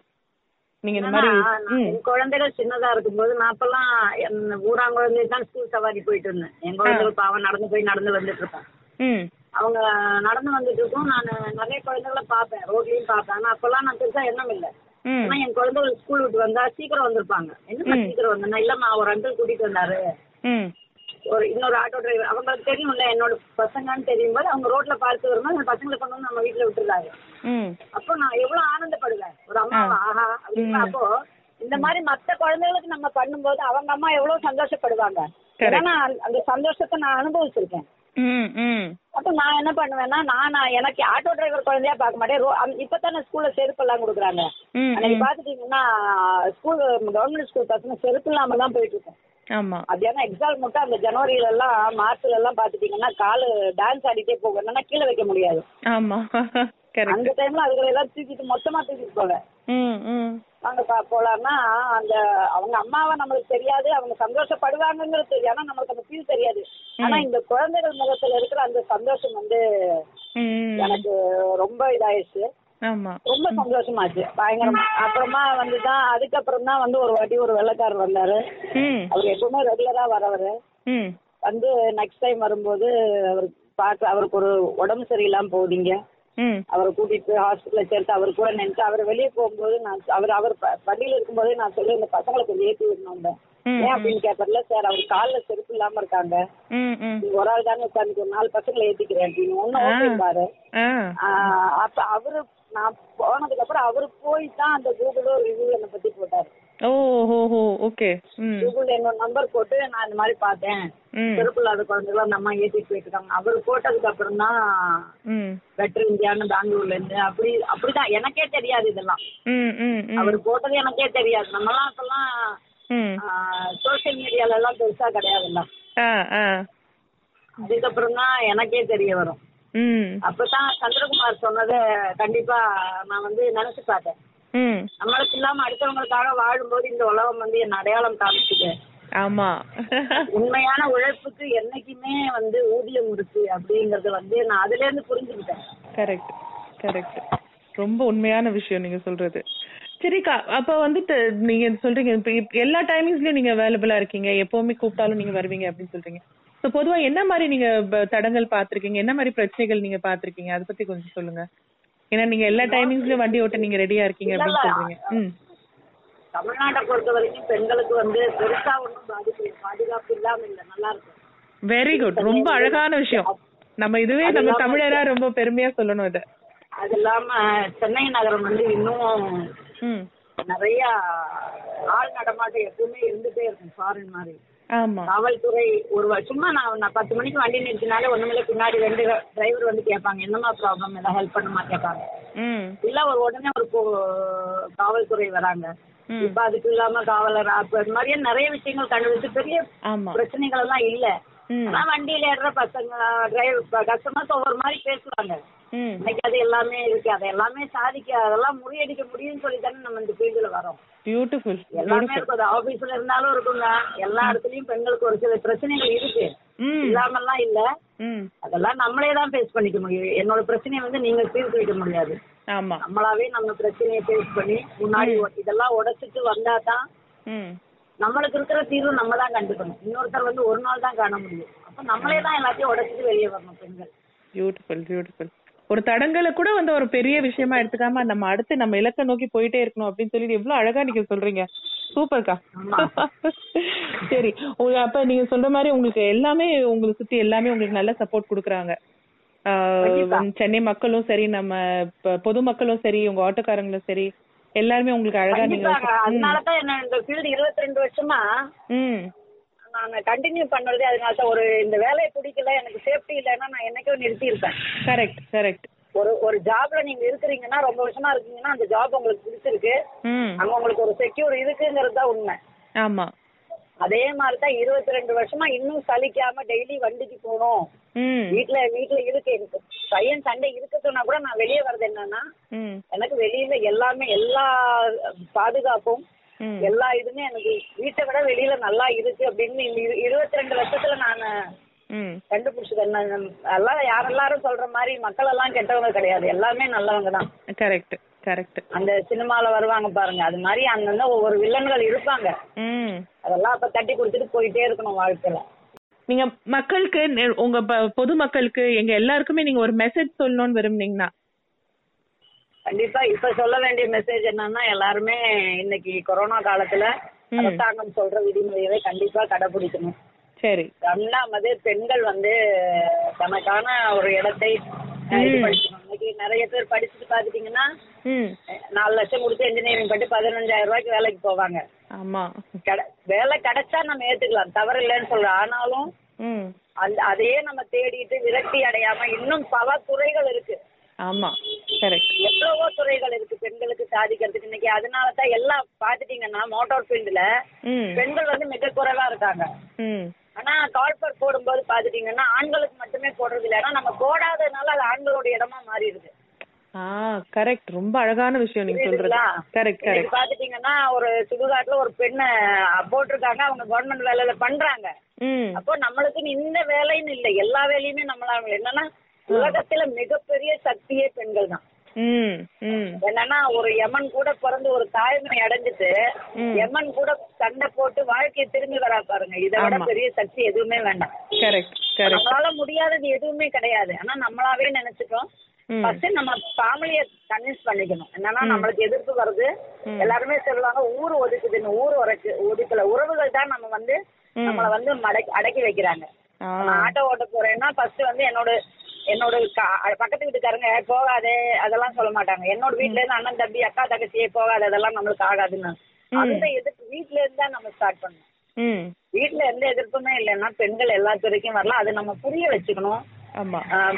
நீங்க இந்த மாதிரி குழந்தைகள் சின்னதா இருக்கும்போது நான் அப்பெல்லாம் ஊராங்குழந்தை தான் ஸ்கூல் சவாரி போயிட்டு இருந்தேன். என் குழந்தைகள் பாவம் நடந்து போய் நடந்து வந்துட்டு இருப்பேன் அவங்க நடந்து வந்துட்டு இருக்கும். நான் நிறைய குழந்தைகளை பார்ப்பேன். ரோட்லயும் பார்ப்பேன். ஆனா அப்பெல்லாம் நான் பெருசா எண்ணம் இல்ல. ஆனா என் குழந்தைகள் ஸ்கூல் விட்டு வந்தா சீக்கிரம் வந்திருப்பாங்க. என்ன சீக்கிரம் வந்தேன்னா? இல்லம்மா ஒரு அங்கிள் கூட்டிட்டு வந்தாரு. ஒரு இன்னொரு ஆட்டோ டிரைவர் அவங்களுக்கு தெரியும்ல என்னோட பசங்கன்னு தெரியும் போது அவங்க ரோட்ல பார்த்து வரும்போது அந்த பசங்களை கொண்டு வந்து நம்ம வீட்டுல விட்டுறாங்க ம். அப்போ நான் எவ்வளவு ஆனந்தப்படுவேன். ஒரு அம்மா ஆஹா அப்படின்னு அப்போ இந்த மாதிரி மத்த குழந்தைகளுக்கு நம்ம பண்ணும்போது அவங்க அம்மா எவ்வளவு சந்தோஷப்படுவாங்க. ஏன்னா அந்த சந்தோஷத்தை நான் அனுபவிச்சிருக்கேன். அப்ப நான் என்ன பண்ணுவேன்னா நான் எனக்கு ஆட்டோ டிரைவர் குழந்தையா பார்க்க மாட்டேன். இப்பதானே ஸ்கூல்ல செருப்பு எல்லாம் கொடுக்குறாங்க. அன்னைக்கு பாத்துட்டீங்கன்னா ஸ்கூல் கவர்மெண்ட் ஸ்கூல் பசங்க செருப்பு இல்லாம தான் போயிட்டு இருக்கோம். ஆமா. மத்தியானம் எக்ஸாம் மட்டும் அந்த ஜனவரியில எல்லாம் மார்ச்ல எல்லாம் பாத்துட்டீங்கன்னா காலு டான்ஸ் ஆடிட்டே போகும். என்னன்னா கீழே வைக்க முடியாது. அந்த டைம்ல அதுகளை எல்லாம் தூக்கிட்டு மொத்தமா தூக்கிட்டு ம் நாங்க போலாம்னா அந்த அவங்க அம்மாவை நம்மளுக்கு தெரியாது அவங்க சந்தோஷப்படுவாங்கங்கிறது தெரியும் ஆனா நம்மளுக்கு அந்த ஃபீல் தெரியாது. ஆனா இந்த குழந்தைகள் முகத்துல இருக்கிற அந்த சந்தோஷம் வந்து எனக்கு ரொம்ப இதாயிடுச்சு. ரொம்ப சந்தோஷமாச்சு. பயங்கரமா. அப்புறமா வந்து தான் அதுக்கப்புறம் தான் வந்து ஒரு வாட்டி ஒரு வெள்ளைக்காரர் வந்தாரு. அவர் எப்பவுமே ரெகுலரா வரவரு. வந்து நெக்ஸ்ட் டைம் வரும்போது அவர் பார்க்க அவருக்கு ஒரு உடம்பு சரியில்லாம போகுதீங்க. அவரை கூட்டிட்டு போய் ஹாஸ்பிட்டல்ல சேர்த்து அவர் கூட நினைச்சு அவர் வெளியே போகும்போது நான் அவர் அவர் வண்டியில இருக்கும்போதே நான் சொல்லி இந்த பசங்களை கொஞ்சம் ஏற்றி விடணும் ஏன் அப்படின்னு கேட்கறதுல சார் அவர் கால்ல செருப்பு இல்லாம இருக்காங்க. ஒரு ஆள் தானே உட்காந்து ஒரு நாலு பசங்களை ஏத்திக்கிறேன். அப்படின்னு. ஓகே பாரு அப்ப அவரு நான் போனதுக்கு அப்புறம் அவரு போய் தான் அந்த கூகுளோ ரிவ்யூ என்னை பத்தி போட்டாரு. ஓகே. கூகுள் என்னோட நம்பர் போட்டு நான் இந்த மாதிரி பார்த்தேன். இல்லாத குழந்தைகளை அந்த அம்மா ஏத்திட்டு போயிட்டு அவர் போட்டதுக்கு அப்புறம் தான் பெட்டர் இந்தியான்னு பெங்களூர்ல இருந்து அப்படி அப்படிதான். எனக்கே தெரியாது இதெல்லாம். அவர் போட்டது எனக்கே தெரியாது. நம்மலாம் அப்பெல்லாம் ம். சோசியல் மீடியால எல்லாம் பெருசா கிடையாதுல்ல. அதுக்கப்புறம் தான் எனக்கே தெரிய வரும். அப்பதான் சந்திரகுமார் சொன்னதை கண்டிப்பா நான் வந்து நினைச்சு பார்த்தேன். நம்மளுக்கு இல்லாம அடுத்தவங்களுக்காக வாழும்போது இந்த உலகம் வந்து என் அடையாளம் காமிச்சுது ஆமா. உண்மையான உழைப்புக்கு என்னைக்குமே வந்து ஊதியம் இருக்கு அப்படிங்கறது வந்து நான் அதுல இருந்து புரிஞ்சுக்கிட்டேன். கரெக்ட் கரெக்ட் ரொம்ப உண்மையான விஷயம் நீங்க சொல்றது. சரிக்கா அப்ப வந்துட்டு நீங்க சொல்றீங்க இப்ப எல்லா டைமிங்ஸ்லயும் நீங்க அவைலபிளா இருக்கீங்க. எப்பவுமே கூப்பிட்டாலும் நீங்க வருவீங்க அப்படின்னு சொல்றீங்க. ஸோ பொதுவா என்ன மாதிரி நீங்க தடங்கல் பாத்திருக்கீங்க என்ன மாதிரி பிரச்சனைகள் நீங்க பாத்திருக்கீங்க அதை பத்தி கொஞ்சம் சொல்லுங்க. ஏன்னா நீங்க எல்லா டைமிங்ஸ்லயும் வண்டி ஓட்ட நீங்க ரெடியா இருக்கீங்க அப்படின்னு சொல்றீங்க. தமிழ்நாட்டை பொறுத்த வரைக்கும் பெண்களுக்கு வந்து பெருசா ஒன்றும் பாதிப்பு பாதுகாப்பு இல்லாம இல்லை. நல்லா இருக்கும். வெரி குட் ரொம்ப அழகான விஷயம். நம்ம இதுவே நம்ம தமிழரா ரொம்ப பெருமையா சொல்லணும் இத. அது இல்லாம சென்னை நகரம் வந்து இன்னும் நிறைய ஆள் நடமாட்டம் எப்பவுமே இருந்துட்டே இருக்கும் ஃபாரின் மாதிரி. காவல்துறை ஒரு சும்மா நான் பத்து மணிக்கு வண்டி நிறுத்தினாலே ஒண்ணுமில்ல பின்னாடி ரெண்டு டிரைவர் வந்து கேட்பாங்க என்னமா ப்ராப்ளம் ஏதாவது ஹெல்ப் பண்ணுமா கேட்பாங்க. இல்ல ஒரு உடனே ஒரு காவல்துறை வராங்க. இப்ப அதுக்கு இல்லாம காவலர் ஆப்பு அது மாதிரியே நிறைய விஷயங்கள் கண்டுபிடிச்சு பெரிய பிரச்சனைகள் எல்லாம் இல்ல. ஆனா வண்டியில ஏறுற பசங்க டிரைவர் கஸ்டமர்ஸ் ஒவ்வொரு மாதிரி பேசுவாங்க. இன்னைக்கு அது எல்லாமே இருக்கு. அதை எல்லாமே சாதிக்க அதெல்லாம் முறியடிக்க முடியும்னு சொல்லி தானே நம்ம இந்த ஃபீல்டுல வரோம். பியூட்டிஃபுல் எல்லாமே இருக்கும் ஆபீஸ்ல இருந்தாலும் இருக்குங்க. எல்லா இடத்துலயும் பெண்களுக்கு ஒரு சில பிரச்சனைகள் இருக்கு. இல்லாமல்லாம் இல்ல. அதெல்லாம் நம்மளே தான் ஃபேஸ் பண்ணிக்க முடியும். என்னோட பிரச்சனையை வந்து நீங்க தீர்த்து வைக்க முடியாது. நம்மளாவே நம்ம பிரச்சனையை ஃபேஸ் பண்ணி முன்னாடி இதெல்லாம் உடைச்சிட்டு வந்தா தான் ம். நம்மளுக்கு இருக்கிற தீர்வு நம்ம தான் கண்டுக்கணும். இன்னொருத்தர் வந்து ஒரு நாள் தான் காண முடியும். அப்ப நம்மளே தான் எல்லாத்தையும் உடைச்சிட்டு வெளியே வரணும் பெண்கள். பியூட்டிஃபுல் பியூட்டிஃபுல் ஒரு தடங்களை கூட வந்து ஒரு பெரிய விஷயமா எடுத்துக்காம நம்ம அடுத்து நம்ம இலக்கை நோக்கி போயிட்டே இருக்கணும் அப்படின்னு சொல்லி எவ்வளவு அழகா நீங்க சொல்றீங்க. சூப்பர்க்கா. சரி. அப்ப நீங்க சொல்ற மாதிரி உங்களுக்கு எல்லாமே உங்களை சுத்தி எல்லாமே உங்களுக்கு நல்ல சப்போர்ட் கொடுக்குறாங்க. சென்னை மக்களும் சரி நம்ம பொதுமக்களும் சரி உங்க ஆட்டோக்காரங்களும் சரி எல்லாருமே உங்களுக்கு அழகா நீங்க அதனாலதான் என்ன இந்த ஃபீல்டு இருபத்தி ரெண்டு வருஷமா நான் கண்டினியூ பண்றதே அதனால தான் ஒரு இந்த வேலையை பிடிக்கல எனக்கு சேஃப்டி இல்லைன்னா நான் என்னைக்கோ நிறுத்தி இருப்பேன் கரெக்ட் கரெக்ட் ஒரு ஒரு ஜாப்ல நீங்க இருக்கிறீங்கன்னா ரொம்ப வருஷமா இருக்கீங்கன்னா அந்த ஜாப் உங்களுக்கு பிடிச்சிருக்கு. அங்க உங்களுக்கு ஒரு செக்யூர் இருக்குங்கிறது தான் உண்மை. ஆமா. அதே மாதிரி தான் இருபத்தி ரெண்டு வருஷமா இன்னும் சலிக்காம டெய்லி வண்டிக்கு போகணும். ம். வீட்ல வீட்ல இருக்கு. எனக்கு பையன் சண்டை இருக்க சொன்னா கூட நான் வெளியே வர்றது என்னன்னா எனக்கு வெளியில எல்லாமே எல்லா பாதுகாப்பும் எல்லா இதுமே எனக்கு வீட்டை விட வெளியில நல்லா இருக்கு அப்படின்னு இருபத்தி ரெண்டு வருஷத்துல நான் கண்டுபிடிச்சது என்ன எல்லாம் யாரெல்லாரும் சொல்ற மாதிரி மக்கள் எல்லாம் கெட்டவங்க கிடையாது. எல்லாமே நல்லவங்க தான். கரெக்ட். கரெக்ட் அந்த சினிமால வருவாங்க பாருங்க. அது மாதிரி அங்கங்க ஒவ்வொரு வில்லன்கள் இருப்பாங்க. அதெல்லாம் அப்ப தட்டி கொடுத்துட்டு போயிட்டே இருக்கணும் வாழ்க்கையில. நீங்க மக்களுக்கு உங்க பொதுமக்களுக்கு எங்க எல்லாருக்குமே நீங்க ஒரு மெசேஜ் சொல்லணும்னு விரும்புனீங்கன்னா. கண்டிப்பா. இப்ப சொல்ல வேண்டிய மெசேஜ் என்னன்னா எல்லாருமே இன்னைக்கு கொரோனா காலத்துல. அரசாங்கம் சொல்ற விதிமுறைகளை கண்டிப்பா கடைபிடிக்கணும். சரி. ரெண்டாமது பெண்கள் வந்து தனக்கான ஒரு இடத்தை இது இன்னைக்கு நிறைய பேர் படிச்சுட்டு பாத்துட்டீங்கன்னா நாலு லட்சம் கொடுத்து இன்ஜினியரிங் படிட்டு பதினஞ்சாயிரம் ரூபாய்க்கு வேலைக்கு போவாங்க. ஆமா. வேலை கிடைச்சா நம்ம ஏத்துக்கலாம். தவறு இல்லைன்னு சொல்றோம் ஆனாலும் அந்த அதையே நம்ம தேடிட்டு விரக்தி அடையாம இன்னும் பல துறைகள் இருக்கு. ஆமா. கரெக்ட் எவ்வளவோ துறைகள் இருக்கு. பெண்களுக்கு சாதிக்கிறதுக்கு இன்னைக்கு. அதனால தான் எல்லாம் பாத்துட்டீங்கன்னா மோட்டார் ஃபீல்டுல பெண்கள் வந்து மிக குறைவா இருக்காங்க. ஆனா கால்பர் போடும்போது பாத்துட்டீங்கன்னா ஆண்களுக்கு மட்டுமே போடுறது இல்லை. ஏன்னா நம்ம போடாததுனால அது ஆண்களோட இடமா மாறிடுது. ஆ கரெக்ட் ரொம்ப அழகான விஷயம் நீங்க சொல்றது? கரெக்ட் கரெக்ட் பாத்துட்டீங்கன்னா ஒரு சுடுகாட்டுல ஒரு பெண்ணை போட்டிருக்காங்க. அவங்க கவர்மெண்ட் வேலையில பண்றாங்க. அப்போ நம்மளுக்கு இந்த வேலைன்னு இல்லை. எல்லா வேலையுமே நம்மளால என்னன்னா உலகத்துல மிகப்பெரிய சக்தியே பெண்கள் தான் என்னன்னா ஒரு யமன் கூட பிறந்து ஒரு தாய்மை அடைஞ்சிட்டு. யமன் கூட சண்டை போட்டு வாழ்க்கையை திரும்பி வரா பாருங்க. இதை விட ஆமா. பெரிய சக்தி எதுவுமே வேண்டாம். நம்மளால முடியாதது எதுவுமே கிடையாது. ஆனா நம்மளாவே நினைச்சுட்டோம். ஃபர்ஸ்ட் நம்ம ஃபேமிலிய கன்வின்ஸ் பண்ணிக்கணும். என்னன்னா. நம்மளுக்கு எதிர்ப்பு வருது. எல்லாருமே சொல்லுவாங்க ஊர் ஒதுக்குதுன்னு ஊர் உரைக்கு ஒதுக்கல. உறவுகள் தான் நம்ம வந்து. நம்மள வந்து அடக்கி வைக்கிறாங்க. ஆட்டோ ஓட்ட போறேன்னா ஃபர்ஸ்ட் வந்து என்னோட என்னோட பக்கத்து வீட்டுக்காரங்க "ஏய், போகாதே அதெல்லாம் சொல்ல மாட்டாங்க. என்னோட வீட்ல இருந்து அண்ணன் தம்பி அக்கா தங்கச்சியே போகாது அதெல்லாம் நம்மளுக்கு ஆகாதுன்னு. அந்த எதிர்ப்பு வீட்ல இருந்து நம்ம ஸ்டார்ட் பண்ணணும். வீட்ல எந்த எதிர்ப்புமே இல்லைன்னா பெண்கள் எல்லா துறைக்கும் வரலாம். அதை நம்ம புரிய வச்சுக்கணும்.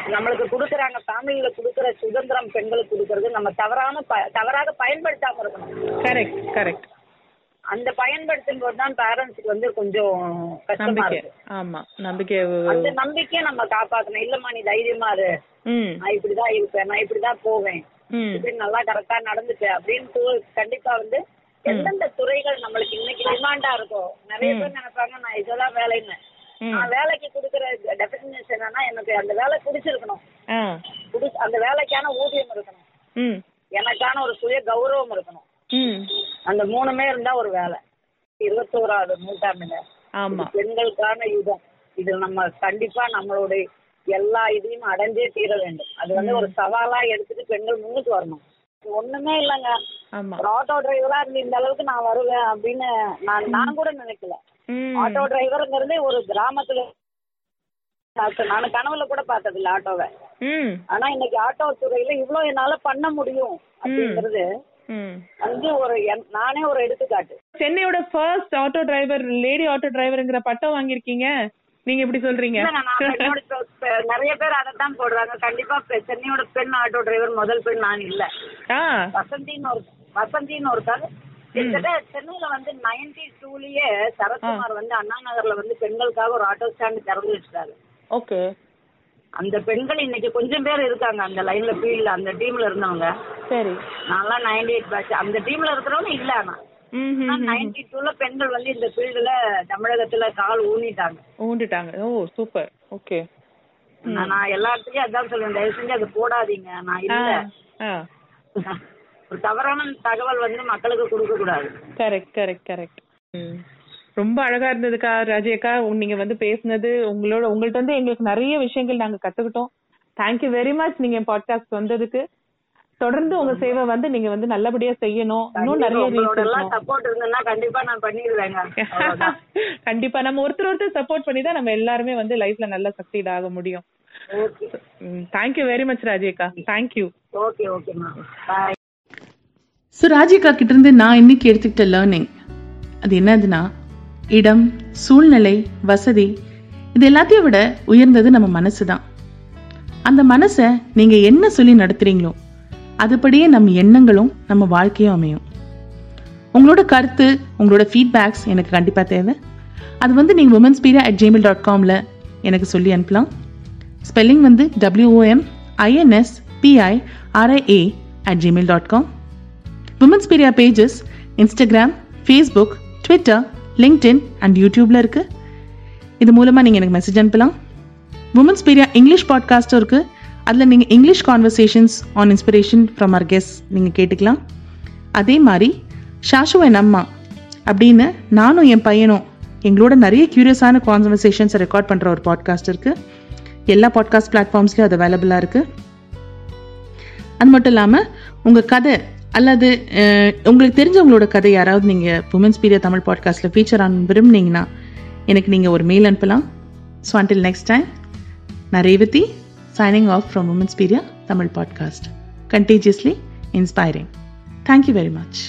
நம்மளுக்கு கொடுக்குறாங்க ஃபேமிலியில கொடுக்குற சுதந்திரம் பெண்களுக்கு கொடுக்கறது நம்ம தவறாம ப- தவறாக பயன்படுத்தாம இருக்கணும். கரெக்ட் கரெக்ட் அந்த பயன்படுத்தும் போது தான் பேரண்ட்ஸ்க்கு வந்து கொஞ்சம் கஷ்டமா நம்பிக்கை. இருக்கு. ஆமா நம்பிக்கை அந்த நம்பிக்கையை நம்ம காப்பாத்தணும். இல்லம்மா நீ தைரியமா இரு. ம். நான் இப்படிதான் இருப்பேன் நான் இப்படிதான் போவேன். ம். இப்படி நல்லா கரெக்டா நடந்துட்டேன் அப்படின்னு கண்டிப்பா வந்து எந்தெந்த துறைகள் நம்மளுக்கு இன்னைக்கு டிமாண்டா இருக்கோ நிறைய பேர் நினைப்பாங்க நான் இதெல்லாம் வேலைன்னு. ம். நான் வேலைக்கு கொடுக்குற டெபினேஷன் என்னன்னா எனக்கு அந்த வேலை பிடிச்சிருக்கணும். ஆ. அந்த வேலைக்கான ஊதியம் இருக்கணும். ம். எனக்கான ஒரு சுய கௌரவம் இருக்கணும். அந்த மூணுமே இருந்தா ஒரு வேலை. இருபத்தோராவது நூற்றாண்டுல ஆமா. பெண்களுக்கான யுகம். இது நம்ம கண்டிப்பா நம்மளுடைய எல்லா இதையும் அடைஞ்சே தீர வேண்டும். அது வந்து ஒரு சவாலா எடுத்துட்டு பெண்கள் முன்னுக்கு வரணும். ஒண்ணுமே இல்லைங்க. ஆட்டோ டிரைவரா இருந்து இந்த அளவுக்கு நான் வருவேன் அப்படின்னு நான் நான் கூட நினைக்கல. ஆட்டோ டிரைவருங்கிறது ஒரு கிராமத்துல நான் கனவுல கூட பார்த்தது இல்ல ஆட்டோவை ஆனா இன்னைக்கு ஆட்டோ துறையில இவ்வளவு என்னால பண்ண முடியும் அப்படிங்கிறது ம். வந்து ஒரு நானே ஒரு எடுத்துக்காட்டு. சென்னையோட first auto driver lady auto டிரைவர்ங்கிற பட்டம் வாங்கியிருக்கீங்க. நீங்க எப்படி சொல்றீங்க? நிறைய பேர் அதைத்தான் போடுறாங்க. கண்டிப்பா சென்னையோட பெண் ஆட்டோ டிரைவர் முதல் பெண் நான் இல்ல. ஆ. வசந்தின்னு ஒரு வசந்தின்னு ஒருத்தர். கிட்டத்தட்ட சென்னையில வந்து நைன்டி டூலயே சரத்குமார் வந்து அண்ணா நகர்ல வந்து பெண்களுக்காக ஒரு ஆட்டோ ஸ்டாண்ட் திறந்து வச்சிட்டாரு. ஓகே. அந்த பெண்கள் இன்னைக்கு கொஞ்சம் பேர் இருக்காங்க. அந்த லைன்ல ஃபீல்ட்ல அந்த டீம்ல இருந்தவங்க. சரி. நான்லாம் நைன்டி எயிட் பேட்ச் அந்த டீம்ல இருக்கிறவங்க இல்ல ஆனா. நைன்டி டூல பெண்கள் வந்து இந்த ஃபீல்டுல தமிழகத்துல கால் ஊனிட்டாங்க. ஊண்டுட்டாங்க. ஓ சூப்பர் ஓகே நான் எல்லா இடத்துலயும் அதான் சொல்லுவேன் தயவு செஞ்சு அது போடாதீங்க. நான் இல்ல. ஒரு தவறான தகவல் வந்து மக்களுக்கு கொடுக்க கூடாது. கரெக்ட் கரெக்ட் கரெக்ட் ரொம்ப அழகா இருந்ததுக்கா ராஜேக்கா. நீங்க வந்து பேசுனது உங்களோட உங்கள்ட்ட வந்து எங்களுக்கு நிறைய விஷயங்கள் நாங்க கத்துக்கிட்டோம். தேங்க்யூ வெரி மச் நீங்க பாட்காஸ்ட் வந்ததுக்கு. தொடர்ந்து உங்க சேவை வந்து நீங்க வந்து நல்லபடியா செய்யணும். இன்னும் நிறைய சப்போர்ட் இருந்ததுன்னா கண்டிப்பா நான் பண்ணிடுவேங்க. கண்டிப்பா. நம்ம ஒருத்தர் ஒருத்தர் சப்போர்ட் பண்ணி தான் நம்ம எல்லாருமே வந்து லைஃப்ல நல்லா சக்சீட் ஆக முடியும். Okay thank you very much ராஜேக்கா. Thank you okay bye so ராஜிகா கிட்ட இருந்து நான் இன்னைக்கு எடுத்துக்கிட்ட லேர்னிங் அது என்னதுன்னா இடம் சூழ்நிலை வசதி இது எல்லாத்தையும் விட உயர்ந்தது நம்ம மனசு தான் அந்த மனசை நீங்க என்ன சொல்லி நடத்துறீங்களோ அதுபடியே நம்ம எண்ணங்களும் நம்ம வாழ்க்கையும் அமையும். உங்களோட கருத்து உங்களோட ஃபீட்பேக்ஸ் எனக்கு கண்டிப்பாக தேவை. அது வந்து நீங்கள் women's Periya at gmail dot காமில் எனக்கு சொல்லி அனுப்பலாம். ஸ்பெல்லிங் வந்து W O M I N S P I R I A at gmail dot com women's Periya pages Instagram Facebook Twitter LinkedIn and யூடியூப்ல இருக்கு. இது மூலமாக நீங்கள் எனக்கு மெசேஜ் அனுப்பலாம். உமன்ஸ் பீரியா இங்கிலீஷ் பாட்காஸ்ட்டும் இருக்கு. அதில் நீங்கள் English conversations on inspiration from our guests நீங்கள் கேட்டுக்கலாம். அதே மாதிரி ஷாஷு என் அம்மா அப்படின்னு நானும் என் பையனும் எங்களோட நிறைய க்யூரியஸான கான்வர்சேஷன்ஸை ரெக்கார்ட் பண்ணுற ஒரு பாட்காஸ்ட் இருக்குது எல்லா பாட்காஸ்ட் பிளாட்ஃபார்ம்ஸ்லேயும் அது அவைலபிளாக இருக்குது அது மட்டும் இல்லாமல் உங்கள் கதை அல்லது உங்களுக்கு தெரிஞ்சவங்களோட கதை யாராவது நீங்கள் உமன்ஸ் பீரியா தமிழ் பாட்காஸ்ட்டில் ஃபீச்சர் ஆன் விரும்புனீங்கன்னா எனக்கு நீங்கள் ஒரு மெயில் அனுப்பலாம். ஸோ அண்டில் நெக்ஸ்ட் டைம் நான் Revathi signing off from women's Periya Tamil podcast Contagiously inspiring thank you very much.